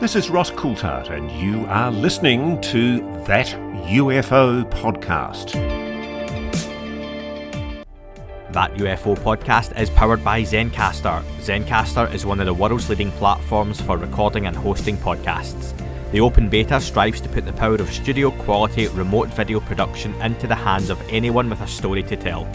This is Ross Coulthart, and you are listening to That UFO Podcast. That UFO podcast is powered by Zencastr. Zencastr is one of the world's leading platforms for recording and hosting podcasts. The open beta strives to put the power of studio quality remote video production into the hands of anyone with a story to tell.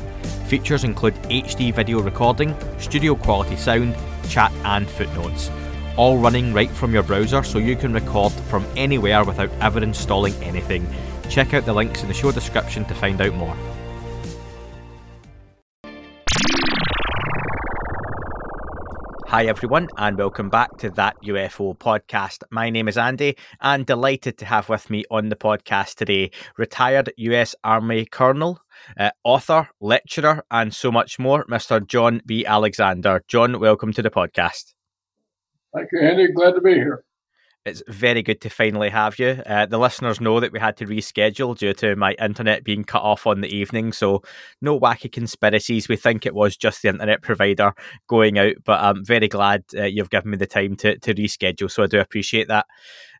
Features include HD video recording, studio quality sound, chat, and footnotes all running right from your browser so you can record from anywhere without ever installing anything. Check out the links in the show description to find out more. Hi, everyone, and welcome back to That UFO podcast. My name is Andy, and delighted to have with me on the podcast today retired US Army Colonel, uh, author, lecturer, and so much more, Mr. John B. Alexander. John, welcome to the podcast. Thank you, Andy. Glad to be here. It's very good to finally have you. Uh, the listeners know that we had to reschedule due to my internet being cut off on the evening, so no wacky conspiracies. We think it was just the internet provider going out, but I'm very glad uh, you've given me the time to, to reschedule, so I do appreciate that.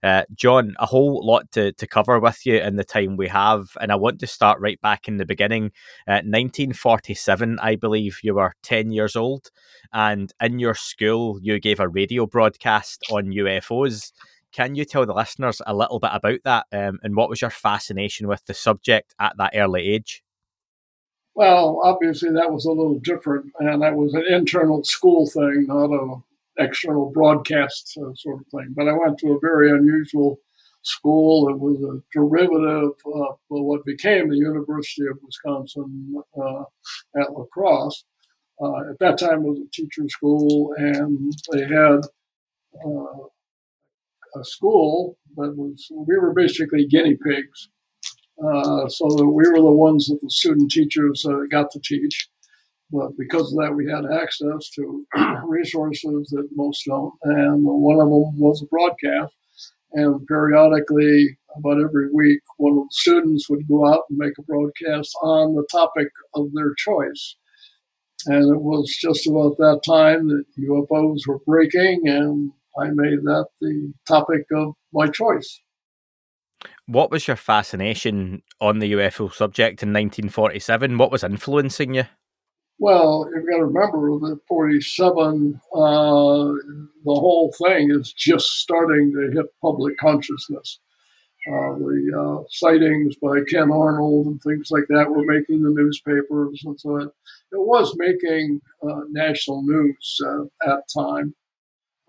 Uh, John, a whole lot to, to cover with you in the time we have, and I want to start right back in the beginning. 1947, I believe you were 10 years old, and in your school, you gave a radio broadcast on UFOs. Can you tell the listeners a little bit about that um, and what was your fascination with the subject at that early age? Well, obviously, that was a little different, and that was an internal school thing, not a external broadcast uh, sort of thing. But I went to a very unusual school. It was a derivative of what became the University of Wisconsin uh, at La Crosse. Uh, at that time, it was a teacher school, and they had uh, a school that was, we were basically guinea pigs. Uh, so we were the ones that the student teachers uh, got to teach. But because of that, we had access to resources that most don't. And one of them was a broadcast. And periodically, about every week, one of the students would go out and make a broadcast on the topic of their choice. And it was just about that time that UFOs were breaking, and I made that the topic of my choice. What was your fascination on the UFO subject in 1947? What was influencing you? Well, you've got to remember that 47, uh, the whole thing is just starting to hit public consciousness. Uh, the uh, sightings by Ken Arnold and things like that were making the newspapers, and so it, it was making uh, national news uh, at time.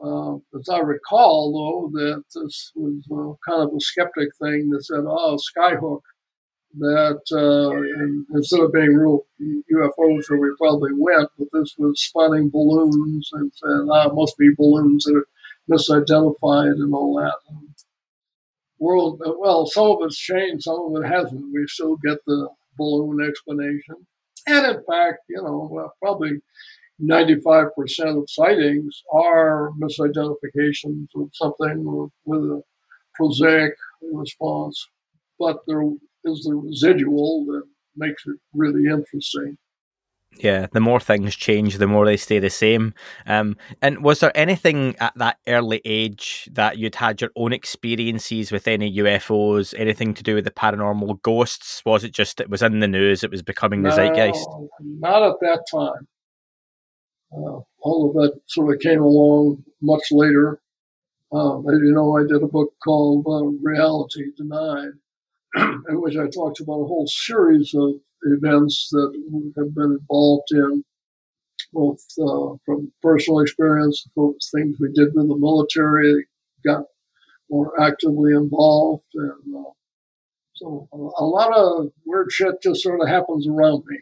Uh, as I recall, though, that this was kind of a skeptic thing that said, "Oh, Skyhook." That uh, instead of being real UFOs where we probably went, but this was spotting balloons and said, ah, must be balloons that are misidentified and all that. And world, well, some of it's changed, some of it hasn't. We still get the balloon explanation. And in fact, you know, probably 95% of sightings are misidentifications of something with a prosaic response. But there is the residual that makes it really interesting. Yeah, the more things change, the more they stay the same. Um, and was there anything at that early age that you'd had your own experiences with any UFOs, anything to do with the paranormal ghosts? Was it just it was in the news, it was becoming the no, zeitgeist? Not at that time. Uh, all of that sort of came along much later. Um, as you know, I did a book called uh, Reality Denied, in which I talked about a whole series of events that we have been involved in, both uh, from personal experience, both things we did with the military, got more actively involved, and uh, so a lot of weird shit just sort of happens around me.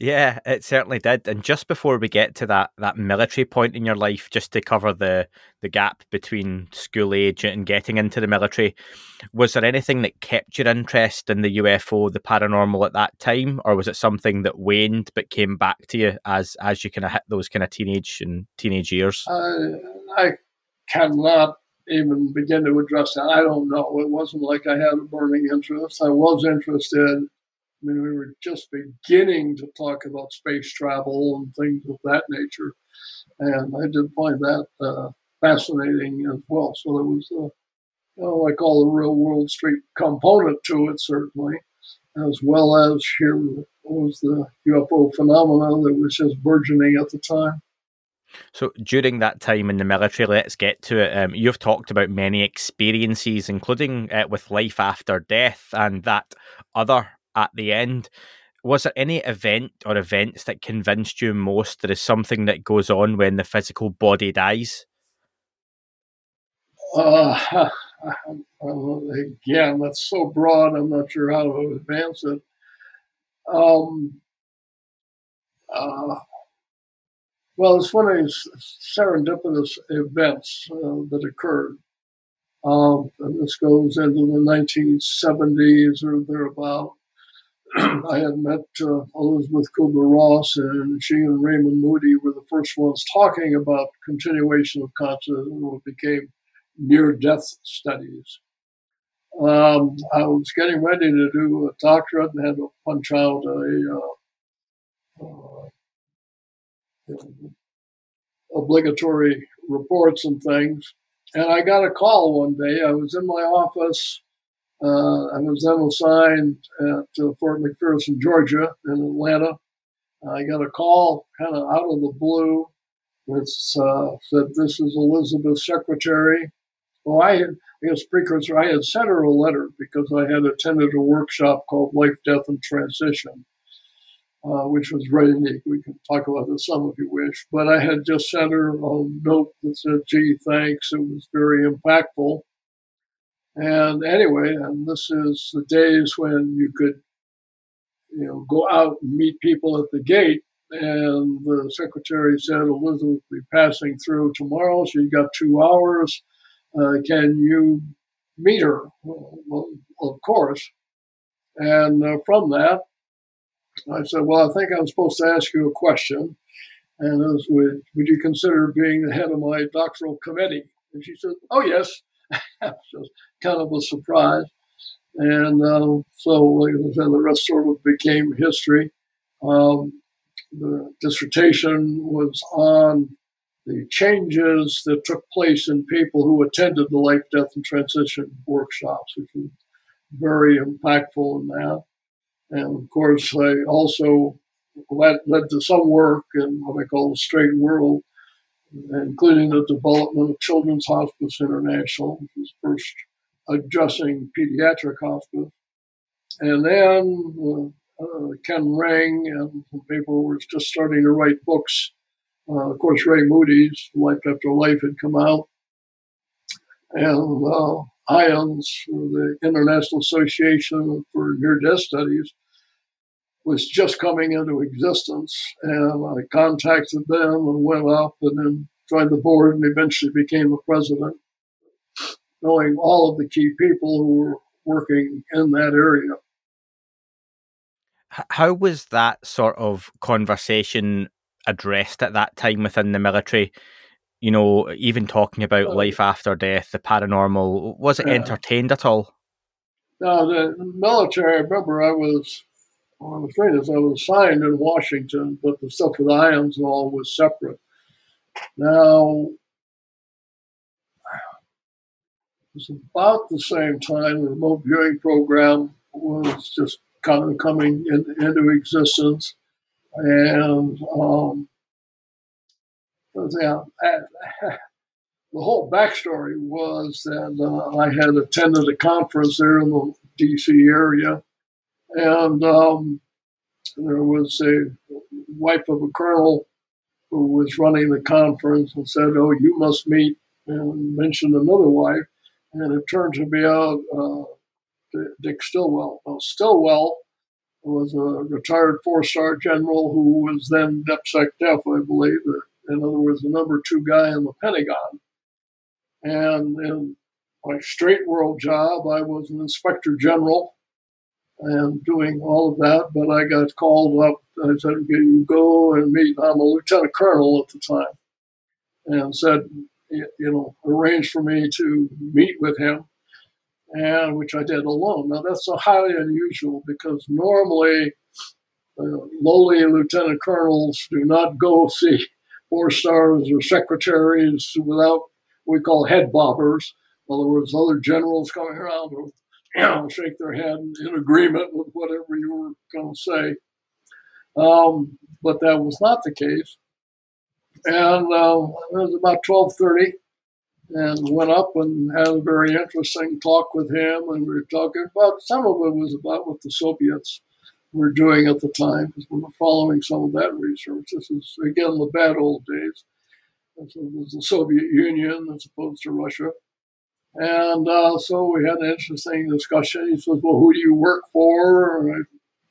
Yeah, it certainly did. And just before we get to that that military point in your life, just to cover the the gap between school age and getting into the military, was there anything that kept your interest in the UFO, the paranormal at that time, or was it something that waned but came back to you as as you kind of hit those kind of teenage and teenage years? Uh, I cannot even begin to address that. I don't know. It wasn't like I had a burning interest. I was interested I mean, we were just beginning to talk about space travel and things of that nature. And I did find that uh, fascinating as well. So there was, a, you know, like all the real World Street component to it, certainly, as well as here was the UFO phenomenon that was just burgeoning at the time. So during that time in the military, let's get to it. Um, you've talked about many experiences, including uh, with life after death and that other at the end. Was there any event or events that convinced you most there is something that goes on when the physical body dies? Uh, again, that's so broad. I'm not sure how to advance it. Um, uh, well, it's one of these serendipitous events uh, that occurred. Um, and this goes into the 1970s or thereabout. I had met uh, Elisabeth Kubler Ross, and she and Raymond Moody were the first ones talking about continuation of consciousness and what became near death studies. Um, I was getting ready to do a doctorate and had to punch out a uh, uh, obligatory reports and things. And I got a call one day. I was in my office. Uh, I was then assigned at uh, Fort McPherson, Georgia, in Atlanta. I got a call kind of out of the blue that uh, said, This is Elisabeth's secretary. Well, I had, I guess, precursor, I had sent her a letter because I had attended a workshop called Life, Death, and Transition, uh, which was very unique. We can talk about this some if you wish. But I had just sent her a note that said, gee, thanks. It was very impactful. And anyway, and this is the days when you could, you know, go out and meet people at the gate. And the secretary said Elisabeth will be passing through tomorrow. She's got two hours uh, can you meet her? Well, of course. And uh, from that, I said, Well, I think I'm supposed to ask you a question. And as would, would you consider being the head of my doctoral committee? And she said, Oh, yes. kind of a surprise. And uh, so, like I said, the rest sort of became history. Um, the dissertation was on the changes that took place in people who attended the life, death, and transition workshops, which was very impactful in that. And of course, I also led, led to some work in what I call the straight world, including the development of Children's Hospice International, which was first addressing pediatric hospice. And then uh, uh, Ken Ring and people were just starting to write books uh, of course, Ray Moody's Life After Life had come out. And uh, IANDS, the International Association for Near Death Studies, was just coming into existence. And I contacted them and went up and then joined the board and eventually became the president, knowing all of the key people who were working in that area. How was that sort of conversation addressed at that time within the military. You know, even talking about oh. life after death, the paranormal, was it yeah. entertained at all? No, the military. I remember I was, well, I was trained as I was assigned in Washington, but the stuff with IANDS and all was separate. Now, it was about the same time the remote viewing program was just kind of coming in, into existence and um, yeah, the whole backstory was that uh, I had attended a conference there in the D.C. area, and um, there was a wife of a colonel who was running the conference and said, "Oh, you must meet," and mentioned another wife, and it turned to be out uh, Dick Stilwell. Well, Stilwell was a retired four-star general who was then DepSec Def, I believe. In other words, the number two guy in the Pentagon. And in my straight world job, I was an inspector general and doing all of that. But I got called up. I said, "Can you go and meet?" I'm a lieutenant colonel at the time, and said, "You know, arrange for me to meet with him." and which I did alone. Now that's highly unusual because normally uh, lowly lieutenant colonels do not go see four stars or secretaries without we call head bobbers. In other words, other generals coming around to you know, shake their head in agreement with whatever you were going to say. Um, but that was not the case. And uh, it was about 1230 and went up and had a very interesting talk with him. And we were talking about some of it was about what the Soviets were doing at the time because we were following some of that research. This is again the bad old days. This was the Soviet Union as opposed to Russia. And uh, so we had an interesting discussion. He says, Well, who do you work for? And I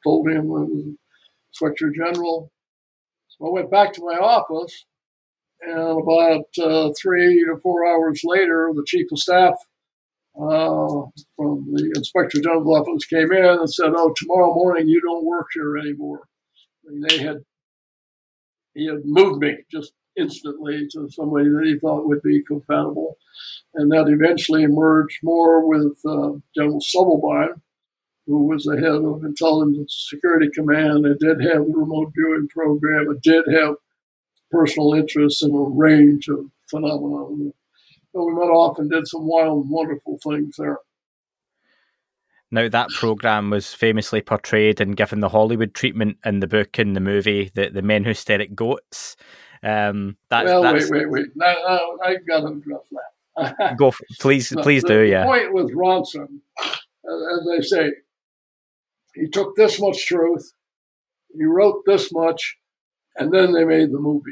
told him I was Inspector General. So I went back to my office, and about uh, three to four hours later, the Chief of Staff uh, from the Inspector General's office came in and said, "Oh, tomorrow morning you don't work here anymore." I mean, they had he had moved me just instantly to somebody that he thought would be compatible, and that eventually emerged more with uh, General Stubblebine, who was the head of Intelligence Security Command. It did have the remote viewing program. It did have personal interests in a range of phenomena so we went off and did some wild, wonderful things there. Now that program was famously portrayed and given the Hollywood treatment in the book and the movie, the the men who stare at goats. Um, that's, well, that's... wait, wait, wait. No, no, I got to address that. Go, for, please, please the, do. The yeah. point with Ronson, as I say, he took this much truth, he wrote this much, and then they made the movie.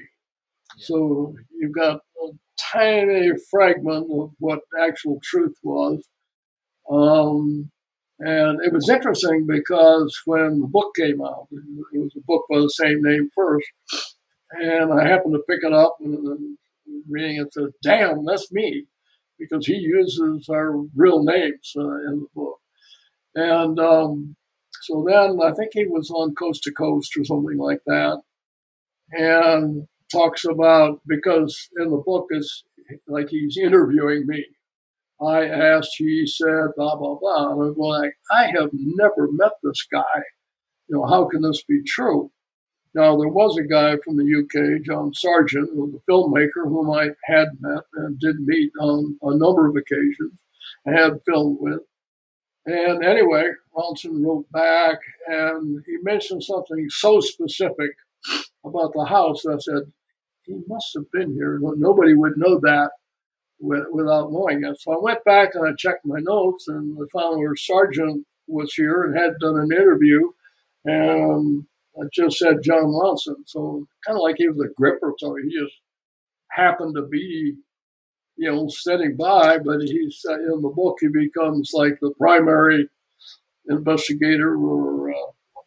Yeah. So you've got a tiny fragment of what actual truth was. Um, and it was interesting because when the book came out, it was a book by the same name first, and I happened to pick it up and, and reading it said, "Damn, that's me," because he uses our real names uh, in the book. And um, so then I think he was on Coast to Coast or something like that, and talks about because in the book is like he's interviewing me. I asked, he said, blah blah blah. And I'm like, I have never met this guy. You know, how can this be true? Now there was a guy from the UK, John Sargent, who was a filmmaker whom I had met and did meet on a number of occasions. I had filmed with. And anyway, Ronson wrote back and he mentioned something so specific about the house. I said, he must have been here. Nobody would know that without knowing it. So I went back and I checked my notes and I found where Sargent was here and had done an interview. And I just said John Lawson. So kind of like he was a gripper. So he just happened to be, you know, sitting by, but he's uh, in the book, he becomes like the primary investigator or uh,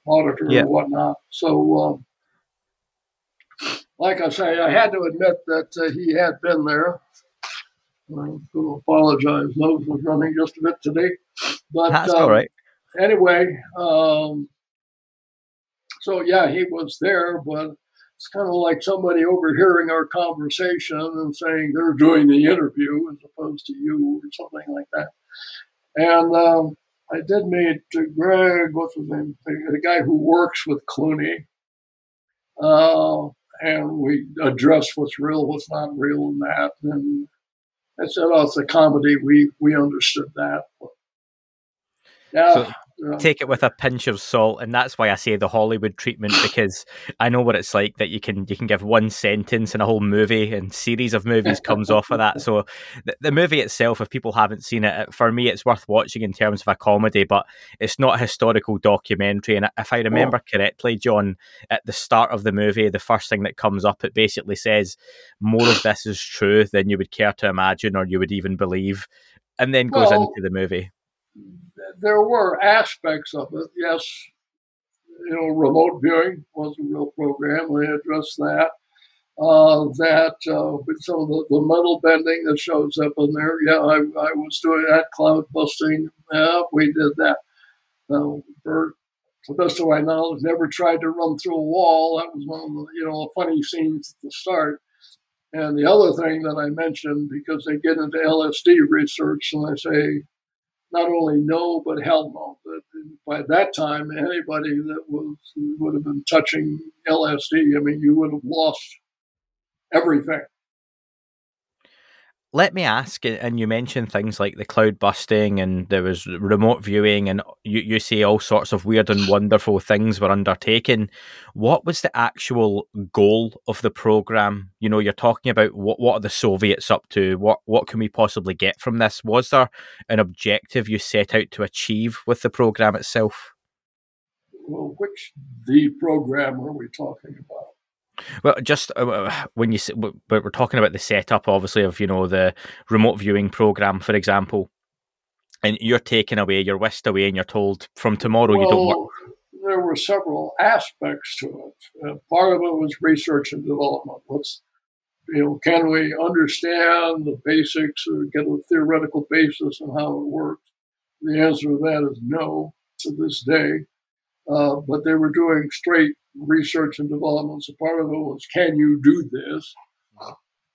auditor yeah. or whatnot. So, um, like I say, I had to admit that uh, he had been there. I'm going to apologize. Nose was running just a bit today. But That's um, all right. Anyway, um, so yeah, he was there, but it's kind of like somebody overhearing our conversation and saying they're doing the interview as opposed to you or something like that. And um, I did meet Greg, what's his name, the, the guy who works with Clooney. Uh, and we address what's real, what's not real in that. And I said, oh, it's a comedy. We we understood that. yeah, so, take it with a pinch of salt and that's why i say the hollywood treatment because i know what it's like that you can you can give one sentence and a whole movie and series of movies comes off of that. So the, the, movie itself if people haven't seen it for me it's worth watching in terms of a comedy but it's not a historical documentary. And if i oh. remember oh. correctly john at the start of the movie the first thing that comes up it basically says more of this is true than you would care to imagine or you would even believe and then goes well, into the movie there were aspects of it. Yes, you know, remote viewing was a real program. They addressed that. Uh, that uh, some of the, the, metal bending that shows up in there. Yeah, I, I was doing that cloud busting. Yeah, we did that. Uh, Bert, to the best of my knowledge, never tried to run through a wall. That was one of the you know funny scenes at the start. And the other thing that I mentioned, because they get into LSD research, and I say, not only no, but hell no. By that time, anybody that was would have been touching LSD, I mean, you would have lost everything. Let me ask, and you mentioned things like the cloud busting, and there was remote viewing, and you, you say all sorts of weird and wonderful things were undertaken. What was the actual goal of the program? You know, you're talking about what what are the Soviets up to? What what can we possibly get from this? Was there an objective you set out to achieve with the program itself? Well, which the program are we talking about? Well, just uh, when you but we're talking about the setup, obviously of you know the remote viewing program, for example, and you're taken away, you're whisked away, and you're told from tomorrow well, you don't work. There were several aspects to it. Uh, part of it was research and development. What's you know, can we understand the basics or get a theoretical basis on how it works? The answer to that is no to this day. Uh, but they were doing straight research and development. So part of it was, can you do this?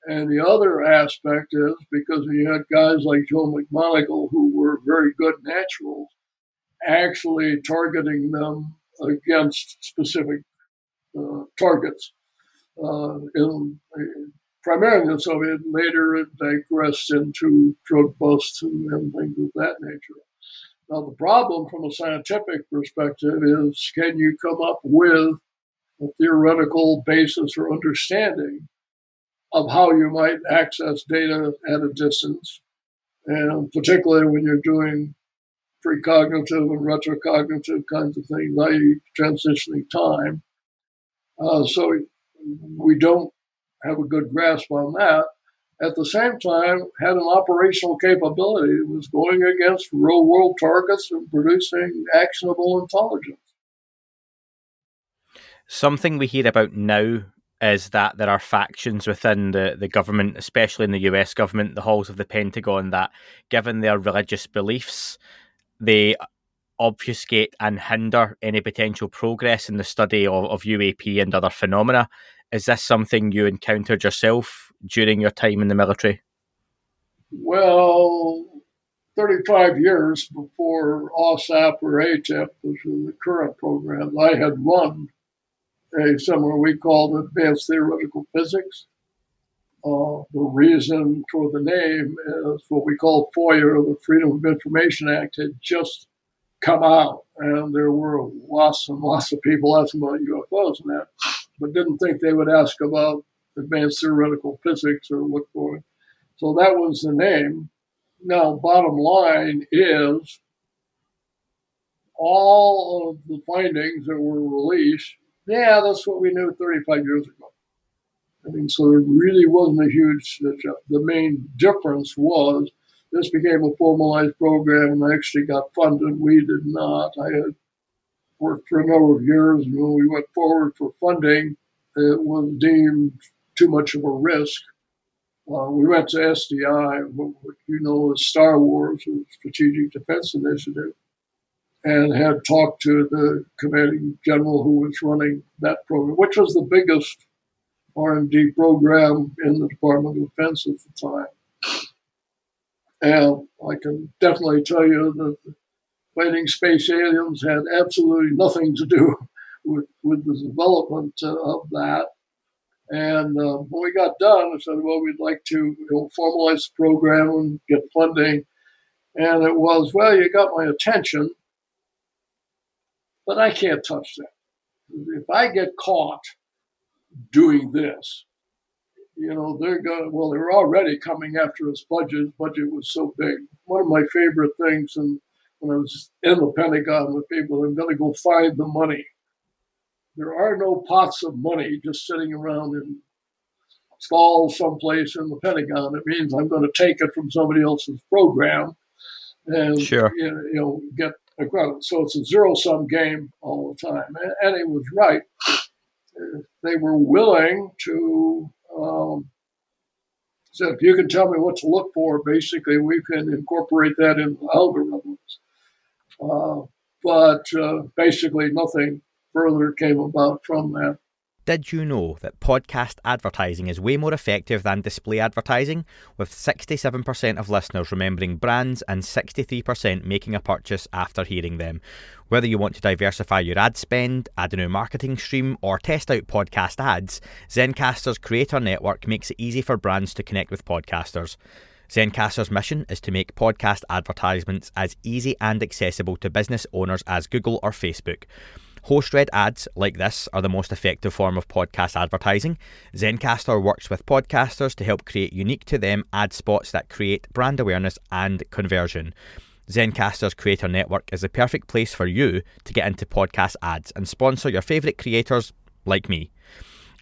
And the other aspect is because you had guys like Joe McMoneagle who were very good naturals, actually targeting them against specific uh, targets. Uh, in, primarily in the Soviet, later it digressed into drug busts and, and things of that nature. Now, the problem from a scientific perspective is can you come up with a theoretical basis or understanding of how you might access data at a distance, and particularly when you're doing precognitive and retrocognitive kinds of things, i.e., transitioning time. Uh, so we don't have a good grasp on that at the same time had an operational capability that was going against real world targets and producing actionable intelligence. Something we hear about now is that there are factions within the, the government, especially in the US government, the halls of the Pentagon, that given their religious beliefs, they obfuscate and hinder any potential progress in the study of, of UAP and other phenomena. Is this something you encountered yourself during your time in the military? Well, 35 years before OSAP or ATIP, which is the current program, I had run a similar we called Advanced Theoretical Physics. Uh, the reason for the name is what we call FOIA, the Freedom of Information Act, had just come out, and there were lots and lots of people asking about UFOs and that, but didn't think they would ask about advanced theoretical physics or look for it. So that was the name. Now, bottom line is all of the findings that were released, yeah, that's what we knew 35 years ago. I mean, so there really wasn't a huge The main difference was this became a formalized program and actually got funded. We did not. I had worked for a number of years, and when we went forward for funding, it was deemed too much of a risk. Uh, we went to SDI, what you know as Star Wars, Strategic Defense Initiative, and had talked to the commanding general who was running that program, which was the biggest R&D program in the Department of Defense at the time. And I can definitely tell you that fighting space aliens had absolutely nothing to do with, with the development uh, of that. And uh, when we got done, I said, well, we'd like to you know, formalize the program and get funding. And it was, well, you got my attention, but I can't touch that. If I get caught doing this, you know, they're going, well, they were already coming after us budget. Budget was so big. One of my favorite things and when I was in the Pentagon with people, I'm going to go find the money there are no pots of money just sitting around in stalls someplace in the Pentagon. It means I'm going to take it from somebody else's program and sure. you know get a credit. So it's a zero sum game all the time. And, he was right. They were willing to. Um, so if you can tell me what to look for, basically we can incorporate that in algorithms. Uh, but uh, basically nothing further came about from that. Did you know that podcast advertising is way more effective than display advertising, with 67% of listeners remembering brands and 63% making a purchase after hearing them? Whether you want to diversify your ad spend, add a new marketing stream, or test out podcast ads, Zencastr's creator network makes it easy for brands to connect with podcasters. Zencastr's mission is to make podcast advertisements as easy and accessible to business owners as Google or Facebook. Host read ads like this are the most effective form of podcast advertising. Zencastr works with podcasters to help create unique to them ad spots that create brand awareness and conversion. Zencastr's creator network is the perfect place for you to get into podcast ads and sponsor your favourite creators like me.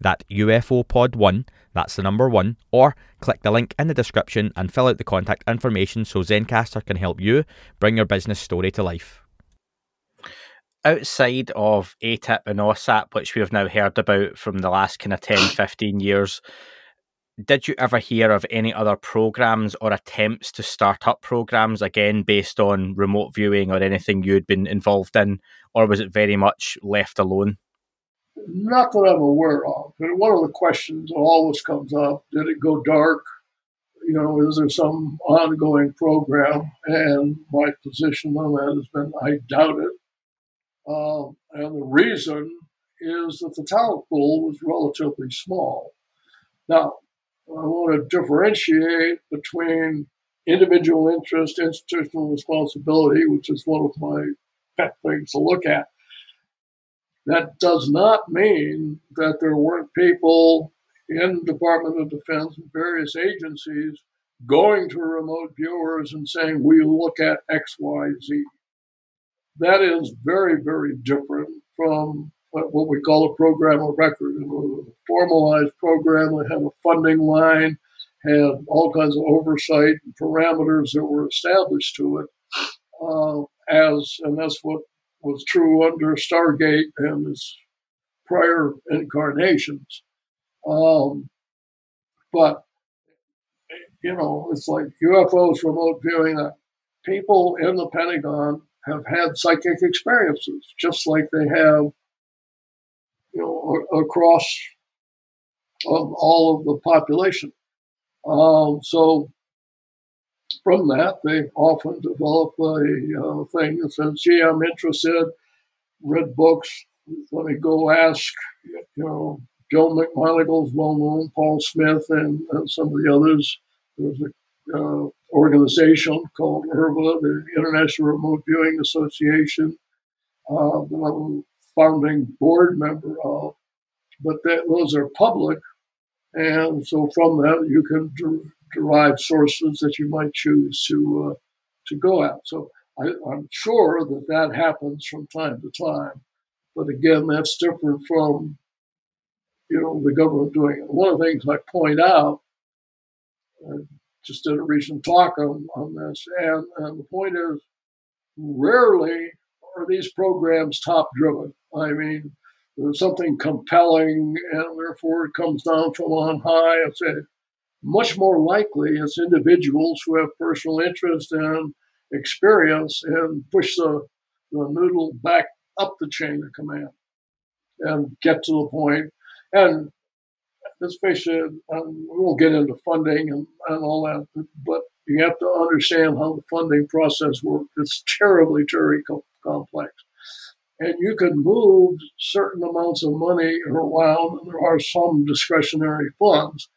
that UFO pod one that's the number one. Or click the link in the description and fill out the contact information so Zencastr can help you bring your business story to life. Outside of ATIP and OSAP, which we have now heard about from the last kind of 10, 15 years, did you ever hear of any other programs or attempts to start up programs again based on remote viewing or anything you'd been involved in, or was it very much left alone? Not that I'm aware of. But one of the questions that always comes up did it go dark? You know, is there some ongoing program? And my position on that has been I doubt it. Uh, and the reason is that the talent pool was relatively small. Now, I want to differentiate between individual interest, institutional responsibility, which is one of my pet things to look at, that does not mean that there weren't people in Department of Defense and various agencies going to remote viewers and saying, we look at X, Y, Z. That is very, very different from what we call a program of record. A formalized program that had a funding line, had all kinds of oversight and parameters that were established to it. Uh, as and that's what was true under Stargate and its prior incarnations. Um, but, you know, it's like UFOs, remote viewing, uh, people in the Pentagon have had psychic experiences, just like they have, you know, across all of the population. Um, so from that, they often develop a uh, thing that says, gee, I'm interested, read books, let me go ask, you know, Joe McMoneagle's well known, Paul Smith, and, and, some of the others. There's an uh, organization called IRVA, the International Remote Viewing Association, uh, that I'm a founding board member of. But that, those are public, and so from that you can derived sources that you might choose to uh, to go at. So I, am sure that that happens from time to time, but again, that's different from you know the government doing it. One of the things I point out, I just did a recent talk on, on this, and, and the point is, rarely are these programs top driven. I mean, there's something compelling, and therefore it comes down from on high and say, much more likely it's individuals who have personal interest and experience and push the, the noodle back up the chain of command and get to the point. And let's face it, um, we won't get into funding and, and all that, but you have to understand how the funding process works. It's terribly, terribly complex. And you can move certain amounts of money around, there are some discretionary funds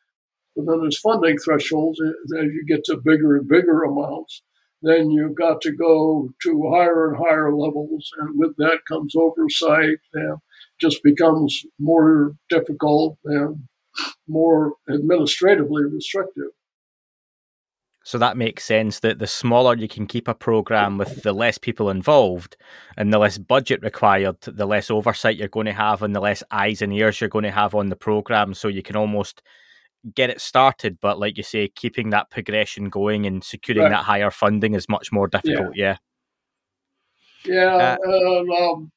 then there's funding thresholds. As you get to bigger and bigger amounts, then you've got to go to higher and higher levels. And with that comes oversight and just becomes more difficult and more administratively restrictive. So that makes sense that the smaller you can keep a program with the less people involved and the less budget required, the less oversight you're going to have and the less eyes and ears you're going to have on the program. So you can almost get it started, but like you say, keeping that progression going and securing right. that higher funding is much more difficult. Yeah. Yeah. yeah uh, um,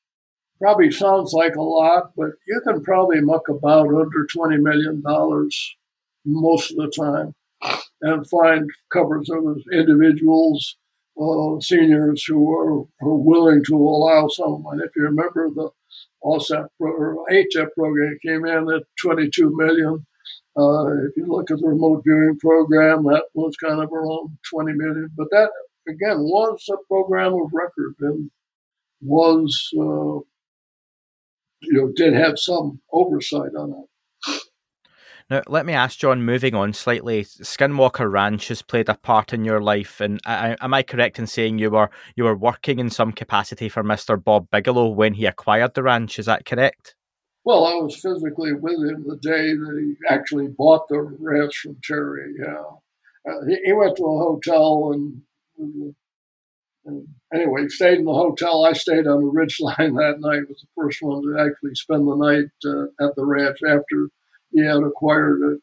probably sounds like a lot, but you can probably muck about under $20 million most of the time and find covers of individuals uh, seniors who are, are willing to allow someone. If you remember the OSAP or HF program came in at 22 million. Uh, if you look at the remote viewing program, that was kind of around 20 million. But that, again, was a program of record and was, uh, you know, did have some oversight on it. Now, let me ask John, moving on slightly, Skinwalker Ranch has played a part in your life, and I, am I correct in saying you were you were working in some capacity for Mr. Bob Bigelow when he acquired the ranch? Is that correct? Well, I was physically with him the day that he actually bought the ranch from Terry. Yeah, uh, he, he, went to a hotel and, and anyway, stayed in the hotel. I stayed on the ridge line that night. Was the first one to actually spend the night uh, at the ranch after he had acquired it.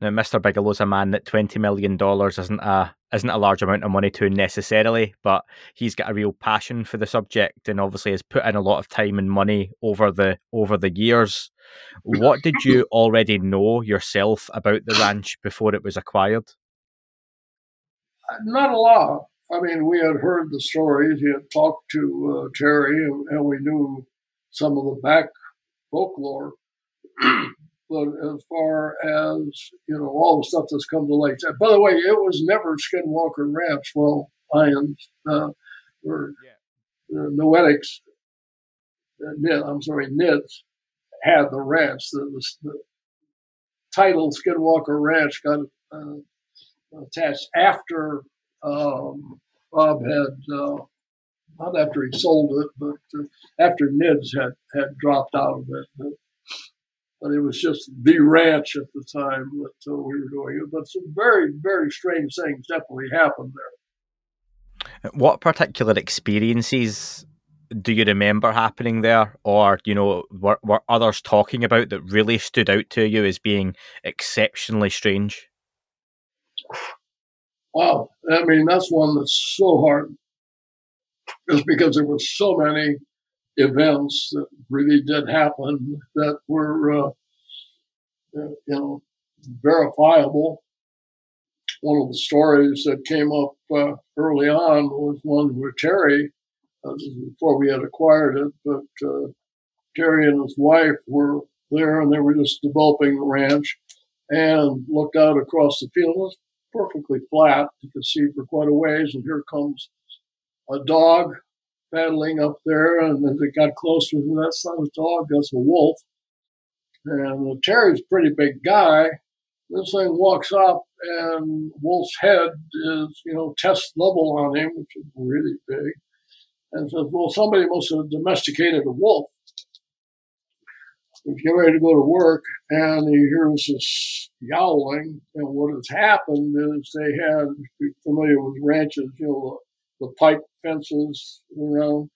Now, Mr. Bigelow's a man that twenty million dollars isn't a isn't a large amount of money to necessarily, but he's got a real passion for the subject and obviously has put in a lot of time and money over the over the years. What did you already know yourself about the ranch before it was acquired? Not a lot. I mean, we had heard the stories. He had talked to uh, Terry, and, and we knew some of the back folklore. But as far as you know, all the stuff that's come to light. By the way, it was never Skinwalker Ranch. Well, Lions uh, or yeah. uh, Noetics. Uh, I'm sorry, Nids had the ranch. The, the, the title Skinwalker Ranch got uh, attached after um, Bob had. Uh, not after he sold it, but uh, after Nids had, had dropped out of it. But but it was just the ranch at the time that uh, we were doing it. But some very, very strange things definitely happened there. What particular experiences do you remember happening there, or you know, were, were others talking about that really stood out to you as being exceptionally strange? Wow, I mean that's one that's so hard, just because there were so many events that really did happen that were, uh, you know, verifiable. One of the stories that came up uh, early on was one where Terry, uh, before we had acquired it, but uh, Terry and his wife were there and they were just developing the ranch and looked out across the field. It was perfectly flat. You could see for quite a ways, and here comes a dog paddling up there, and as it got closer, that's not a dog, that's a wolf. And uh, Terry's a pretty big guy. This thing walks up, and Wolf's head is, you know, test level on him, which is really big. And says, Well, somebody must have domesticated a wolf. He's getting ready to go to work, and he hears this yowling. And what has happened is they had, if you're familiar with ranches, you know, the pipe fences around.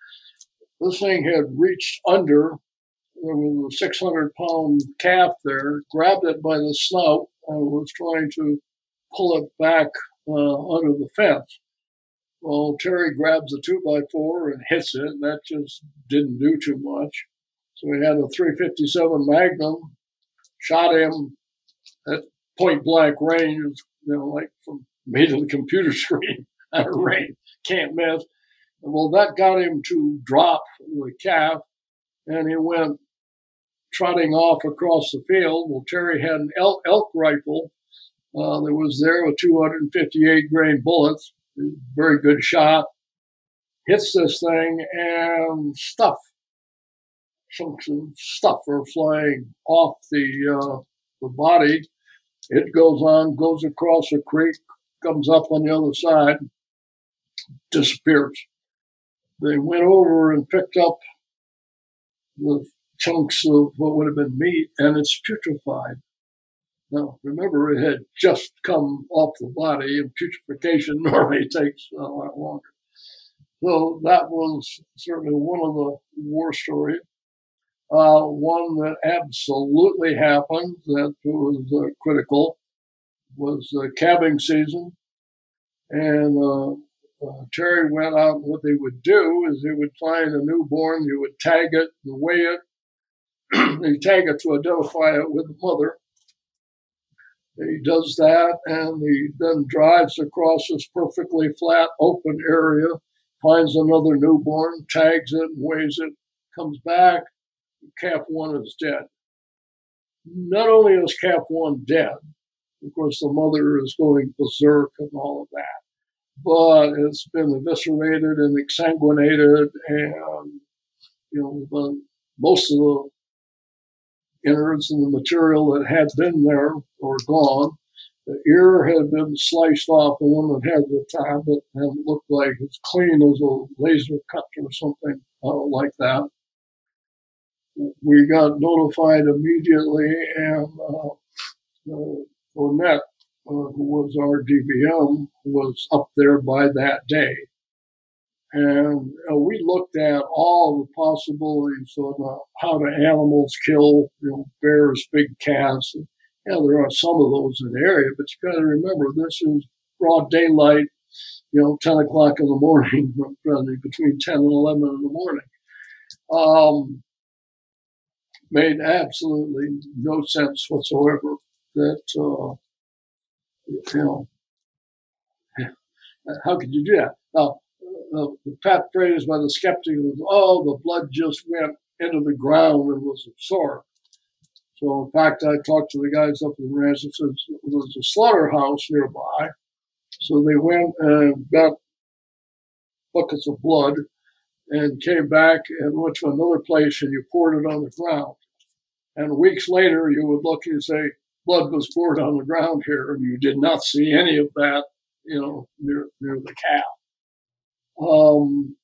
This thing had reached under. There was a 600 pound calf there, grabbed it by the snout, and was trying to pull it back uh, under the fence. Well, Terry grabs the two by four and hits it, and that just didn't do too much. So he had a 357 Magnum, shot him at point blank range, you know, like from me to the computer screen range can't miss. Well, that got him to drop the calf, and he went trotting off across the field. Well, Terry had an elk, elk rifle uh, that was there with 258 grain bullets. Very good shot. Hits this thing, and stuff, chunks of stuff are flying off the uh, the body. It goes on, goes across a creek, comes up on the other side, disappears. They went over and picked up the chunks of what would have been meat, and it's putrefied. Now, remember, it had just come off the body, and putrefaction normally takes a lot longer. So that was certainly one of the war stories. Uh, one that absolutely happened that was uh, critical was uh, calving season. And uh, Terry went out. What they would do is they would find a newborn, you would tag it and weigh it. you tag it to identify it with the mother. He does that and he then drives across this perfectly flat open area, finds another newborn, tags it, weighs it, comes back. Calf one is dead. Not only is calf one dead, of course, the mother is going berserk and all of that, but it's been eviscerated and exsanguinated, and you know, the, most of the innards and the material that had been there are gone. The ear had been sliced off, the one that had the tab that had looked like as clean as a laser cut or something uh, like that. We got notified immediately, and uh, uh, Onet, who was our DVM, was up there by that day. And uh, we looked at all the possibilities of uh, how the animals kill, you know, bears, big cats. And, yeah, there are some of those in the area, but you got to remember this is broad daylight, you know, 10 o'clock in the morning, between 10 and 11 in the morning. Um, made absolutely no sense whatsoever that, uh, you know, how could you do that? Now, the, the pat phrase by the skeptic was, oh, the blood just went into the ground and was absorbed. So, in fact, I talked to the guys up in the ranch and said there was a slaughterhouse nearby. So they went and got buckets of blood and came back and went to another place and you poured it on the ground. And weeks later, you would look and say, blood was poured on the ground here, and you did not see any of that, you know, near, near the calf. Um,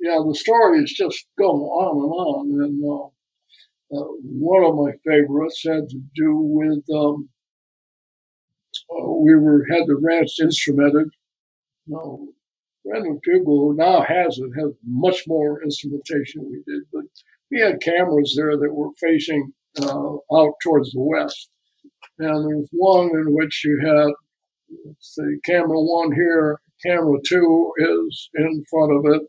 yeah, the story is just going on and on. And uh, uh, one of my favorites had to do with um, uh, we were had the ranch instrumented. No, Brandon Fugal, who now has it, has much more instrumentation than we did, but we had cameras there that were facing uh, out towards the west. And there's one in which you had, let's camera one here, camera two is in front of it,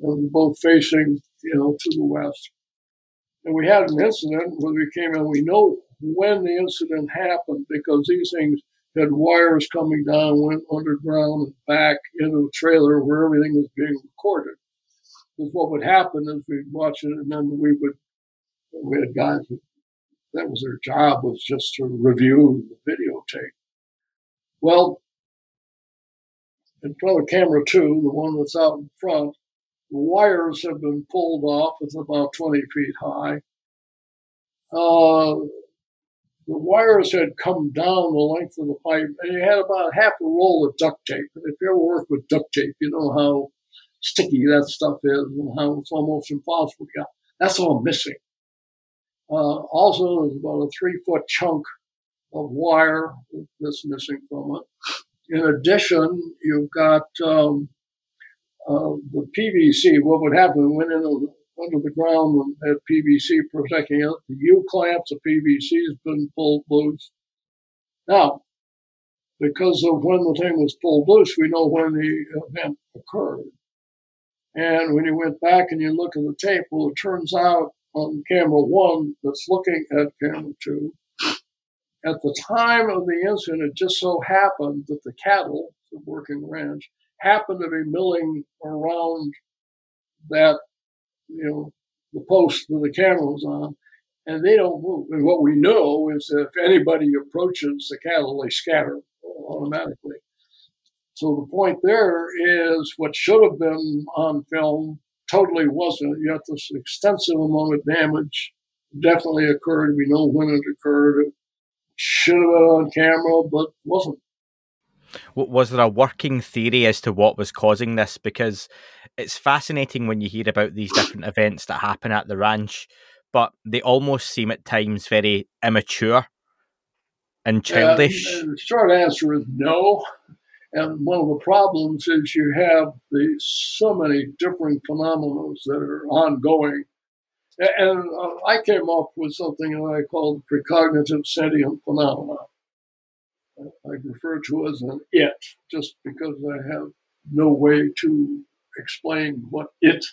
and both facing, you know, to the west. And we had an incident where we came in. We know when the incident happened because these things had wires coming down, went underground and back into the trailer where everything was being recorded. Because what would happen is we'd watch it and then we would, we had guys that was their job was just to review the videotape. Well, in front of camera two, the one that's out in front, the wires have been pulled off. It's about 20 feet high. Uh, the wires had come down the length of the pipe, and you had about half a roll of duct tape. And if you ever work with duct tape, you know how sticky that stuff is and how it's almost impossible to get. That's all missing. Uh, also, there's about a three foot chunk of wire that's missing from it in addition, you've got um, uh, the PVC. What would happen went under the ground and had PVC protecting it. The U clamps, the PVC has been pulled loose. Now, because of when the thing was pulled loose, we know when the event occurred. And when you went back and you look at the tape, well, it turns out on camera one that's looking at camera two, at the time of the incident, it just so happened that the cattle, the working ranch, happened to be milling around that, you know, the post that the camera was on, and they don't move. And what we know is that if anybody approaches the cattle, they scatter automatically. So the point there is what should have been on film totally wasn't. Yet this extensive amount of damage definitely occurred. We know when it occurred It should have been on camera, but wasn't. Was there a working theory as to what was causing this? Because it's fascinating when you hear about these different events that happen at the ranch, but they almost seem at times very immature and childish. Yeah, the short answer is no. And one of the problems is you have the, so many different phenomena that are ongoing and uh, I came up with something that I called precognitive sentient phenomena. I refer to it as an it, just because I have no way to explain what it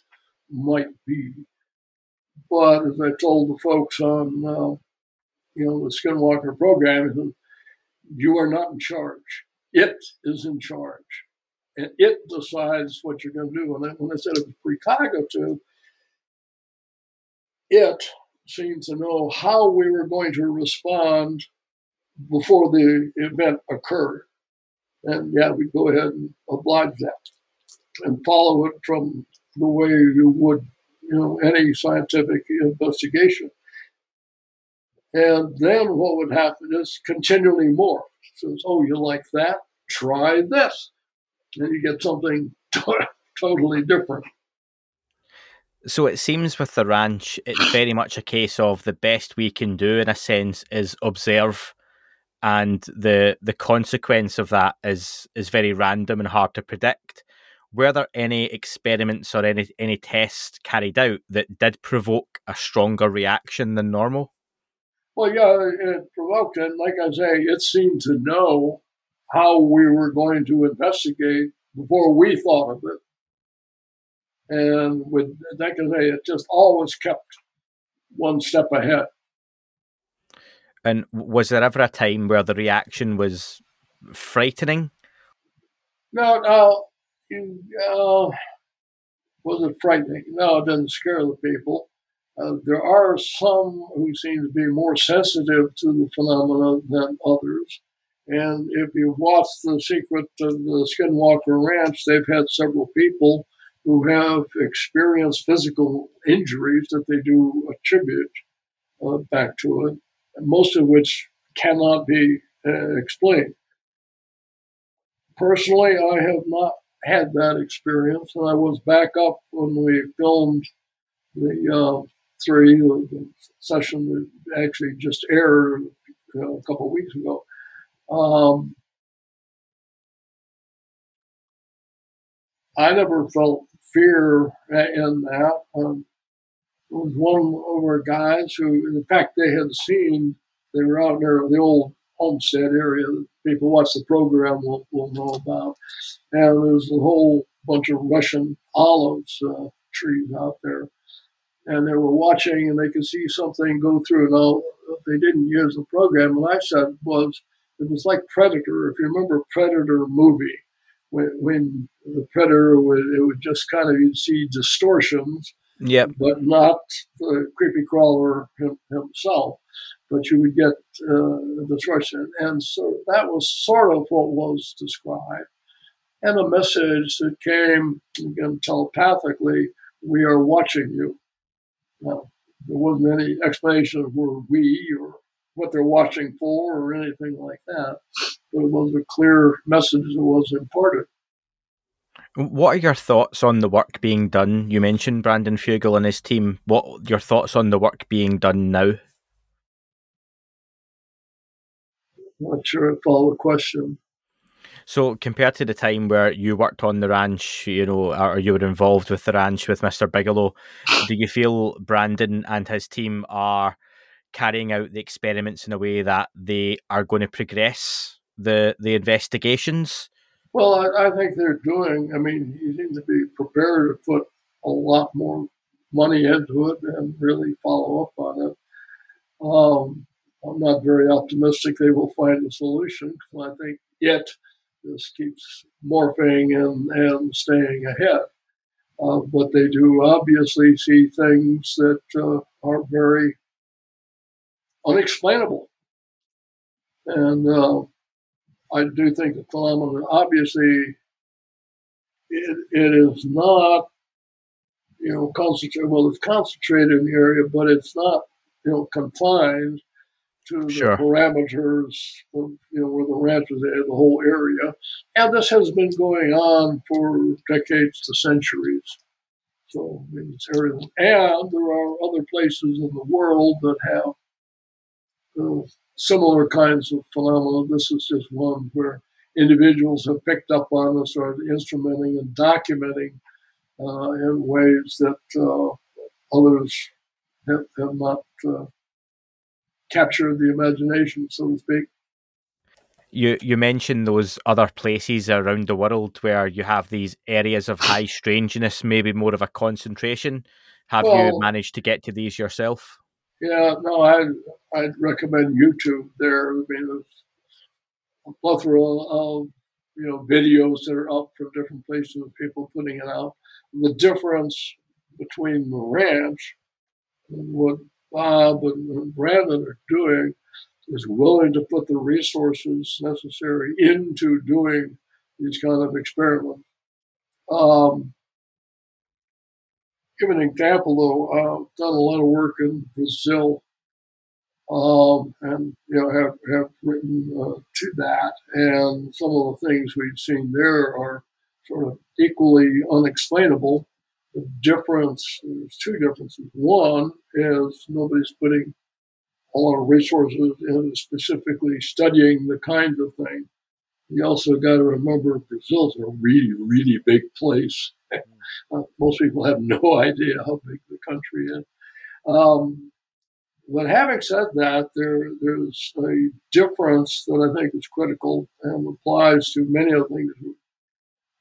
might be. But as I told the folks on, uh, you know, the Skinwalker program, you are not in charge. It is in charge. And it decides what you're going to do. And when I said it was precognitive, it seemed to know how we were going to respond before the event occurred. And yeah, we go ahead and oblige that and follow it from the way you would, you know, any scientific investigation. And then what would happen is continually more. Says, oh, you like that? Try this. And you get something totally different. So it seems with the ranch, it's very much a case of the best we can do in a sense is observe, and the the consequence of that is is very random and hard to predict. Were there any experiments or any any tests carried out that did provoke a stronger reaction than normal? Well, yeah, it provoked and Like I say, it seemed to know how we were going to investigate before we thought of it. And with like I say, it just always kept one step ahead. And was there ever a time where the reaction was frightening? No, no. Uh, was it frightening? No, it didn't scare the people. Uh, there are some who seem to be more sensitive to the phenomena than others. And if you've watched The Secret of the Skinwalker Ranch, they've had several people who have experienced physical injuries that they do attribute uh, back to it, most of which cannot be uh, explained. Personally, I have not had that experience, and I was back up when we filmed the three, the session that actually just aired a couple of weeks ago. Um, I never felt fear in that. Um, was one of our guys who, in fact, they had seen, they were out there in the old homestead area that people watch the program will, will know about. And there was a whole bunch of Russian olives uh, trees out there and they were watching and they could see something go through. Now, they didn't use the program. What I said was, it was like Predator. If you remember Predator movie, when, when the Predator would, it would just kind of, you'd see distortions. Yep. But not the creepy crawler him, himself, but you would get uh, distortion. And so that was sort of what was described. And a message that came, again, telepathically, we are watching you well, there wasn't any explanation of where we or what they're watching for or anything like that. But it was a clear message that was imparted. What are your thoughts on the work being done? You mentioned Brandon Fugal and his team. What your thoughts on the work being done now? Not sure I follow the question. So compared to the time where you worked on the ranch, you know, or you were involved with the ranch with Mr. Bigelow, do you feel Brandon and his team are carrying out the experiments in a way that they are going to progress the the investigations? Well, I, I think they're doing. I mean, you seem to be prepared to put a lot more money into it and really follow up on it. Um, I'm not very optimistic they will find a solution I think it just keeps morphing and, and staying ahead. Uh, but they do obviously see things that uh, are very unexplainable. And uh, I do think the phenomenon, obviously, it, it is not, you know, concentrated. Well, it's concentrated in the area, but it's not, you know, confined to sure. the parameters of you know where the ranch is at, the whole area. And this has been going on for decades to centuries. So I mean. And there are other places in the world that have uh, similar kinds of phenomena. This is just one where individuals have picked up on this or instrumenting and documenting uh, in ways that uh, others have, have not uh, capture of the imagination, so to speak. You you mentioned those other places around the world where you have these areas of high strangeness, maybe more of a concentration. Have well, you managed to get to these yourself? Yeah, no, I I'd recommend YouTube there. I mean, a plethora of you know videos that are up from different places of people putting it out. The difference between the ranch and what Bob and Brandon are doing is willing to put the resources necessary into doing these kind of experiments. Um, give an example though, I've done a lot of work in Brazil um, and you know have have written uh, to that. And some of the things we've seen there are sort of equally unexplainable. The difference, there's two differences. One is nobody's putting a lot of resources into specifically studying the kinds of things. You also got to remember Brazil's a really, really big place. uh, most people have no idea how big the country is. Um, but having said that, there, there's a difference that I think is critical and applies to many of the things we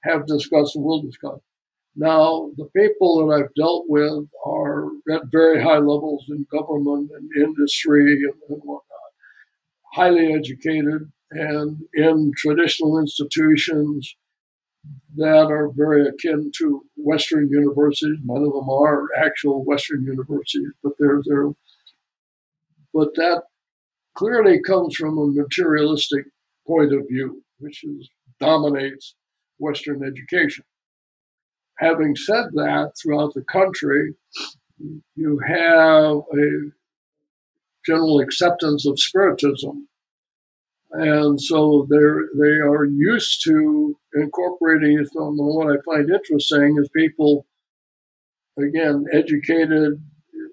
have discussed and will discuss. Now, the people that I've dealt with are at very high levels in government and industry and, and whatnot, highly educated and in traditional institutions that are very akin to Western universities. None of them are actual Western universities, but they're, they're but that clearly comes from a materialistic point of view, which is, dominates Western education. Having said that, throughout the country, you have a general acceptance of Spiritism. And so they're, they are used to incorporating it. And what I find interesting is people, again, educated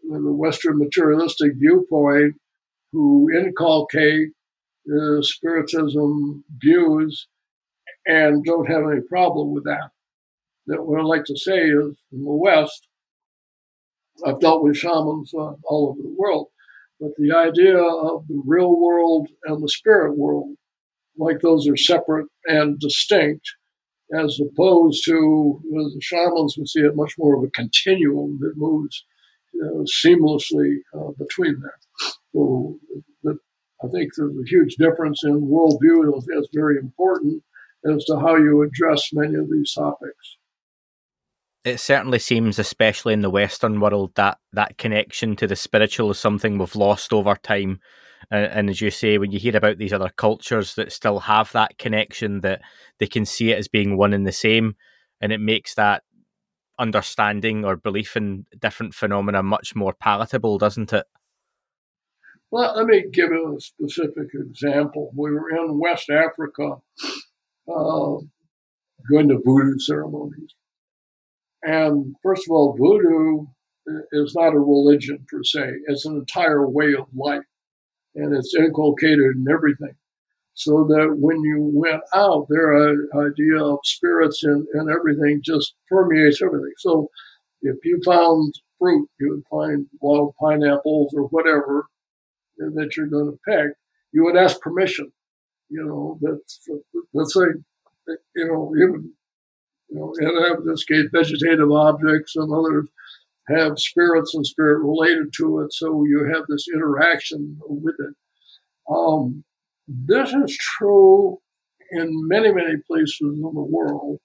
with a Western materialistic viewpoint who inculcate Spiritism views and don't have any problem with that. That what I like to say is in the West, I've dealt with shamans uh, all over the world, but the idea of the real world and the spirit world, like those are separate and distinct, as opposed to the shamans would see it much more of a continuum that moves uh, seamlessly uh, between them. So I think there's a huge difference in worldview. That's very important as to how you address many of these topics. It certainly seems, especially in the Western world, that that connection to the spiritual is something we've lost over time. And, and as you say, when you hear about these other cultures that still have that connection, that they can see it as being one and the same, and it makes that understanding or belief in different phenomena much more palatable, doesn't it? Well, let me give you a specific example. We were in West Africa uh, going to voodoo ceremonies. And first of all, voodoo is not a religion per se, it's an entire way of life. And it's inculcated in everything so that when you went out, their idea of spirits and, and everything just permeates everything. So if you found fruit, you would find wild pineapples or whatever that you're going to pick, you would ask permission. You know, that's let's say, you know, even you know, in this case, vegetative objects and others have spirits and spirit related to it, so you have this interaction with it. Um, this is true in many, many places in the world.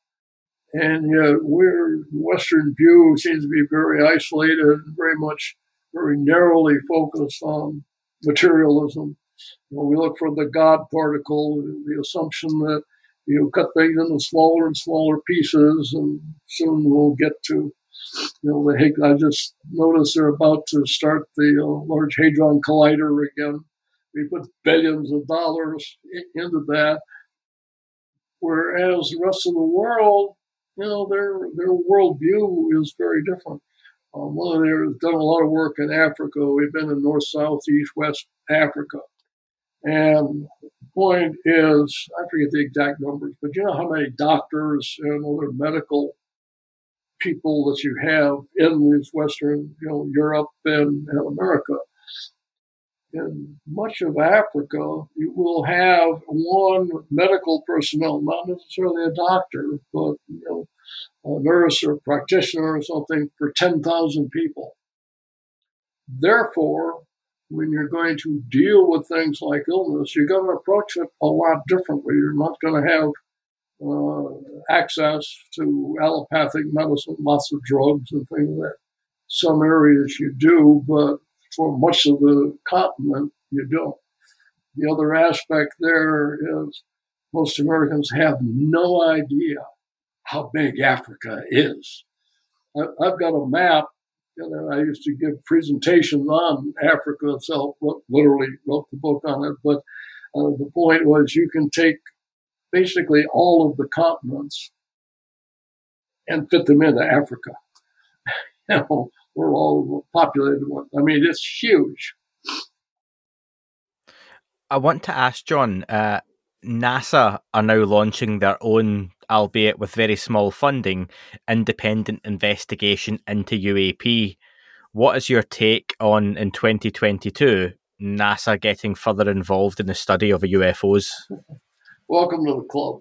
And yet, we're Western view seems to be very isolated and very much, very narrowly focused on materialism. You know, we look for the God particle, the assumption that you know, cut things into smaller and smaller pieces, and soon we'll get to, you know, the I just noticed they're about to start the uh, Large Hadron Collider again. We put billions of dollars into that, whereas the rest of the world, you know, their their worldview is very different. Um, well, they've done a lot of work in Africa. We've been in North, South, East, West Africa. And the point is, I forget the exact numbers, but you know how many doctors and other medical people that you have in these Western, you know, Europe and, and America in much of Africa, you will have one medical personnel, not necessarily a doctor, but you know, a nurse or a practitioner or something for 10,000 people. Therefore, when you're going to deal with things like illness, you're going to approach it a lot differently. You're not going to have uh, access to allopathic medicine, lots of drugs and things like that. Some areas you do, but for much of the continent, you don't. The other aspect there is most Americans have no idea how big Africa is. I've got a map and I used to give presentations on Africa itself, literally wrote the book on it. But uh, the point was you can take basically all of the continents and fit them into Africa. you know, we're all populated one. I mean, it's huge. I want to ask John. Uh, NASA are now launching their own, albeit with very small funding, independent investigation into UAP. What is your take on in 2022 NASA getting further involved in the study of UFOs? Welcome to the club.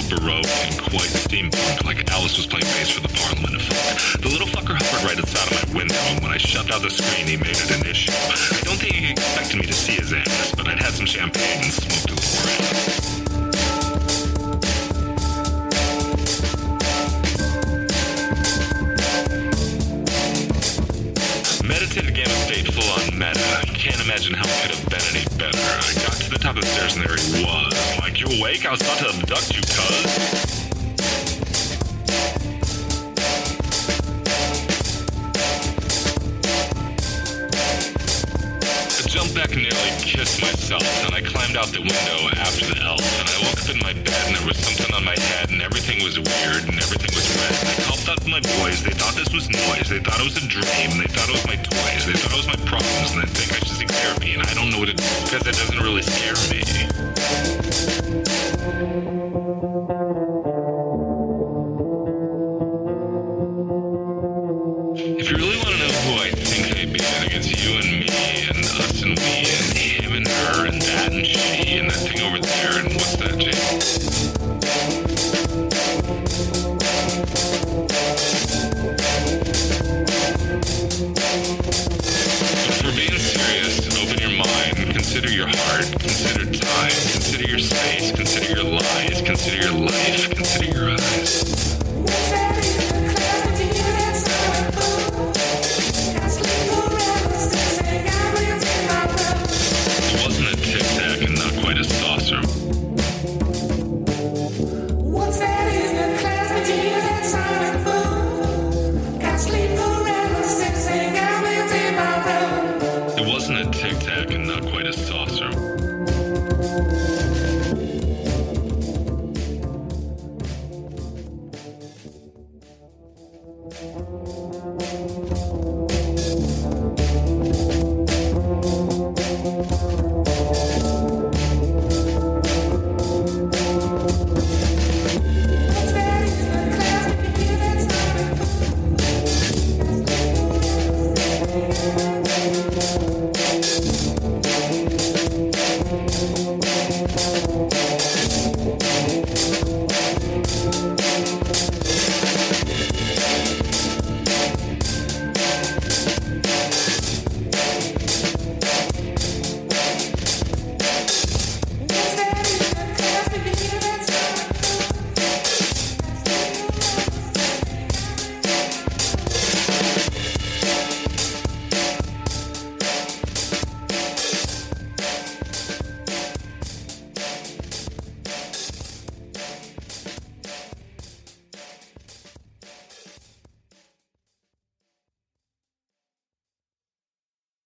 little baroque and quite steampunk, like Alice was playing bass for the Parliament of Folk. The little fucker hovered right outside of my window, and when I shoved out the screen, he made it an issue. I don't think he expected me to see his ass, but I'd had some champagne and smoked a little Meditative game of state full on meta. Can't imagine how it could have I got to the top of the stairs and there he was. Like, you awake? I was about to abduct you, cuz. I jumped back and nearly kissed myself, and I climbed out the window after the elf, and I woke up in my bed, and there was something on my head, and everything was weird, and everything was red. To my boys, they thought this was noise, they thought it was a dream, they thought it was my toys, they thought it was my problems, and they think I should seek therapy, and I don't know what to do, because it doesn't really scare me. Consider your heart, consider time, consider your space, consider your lies, consider your life, consider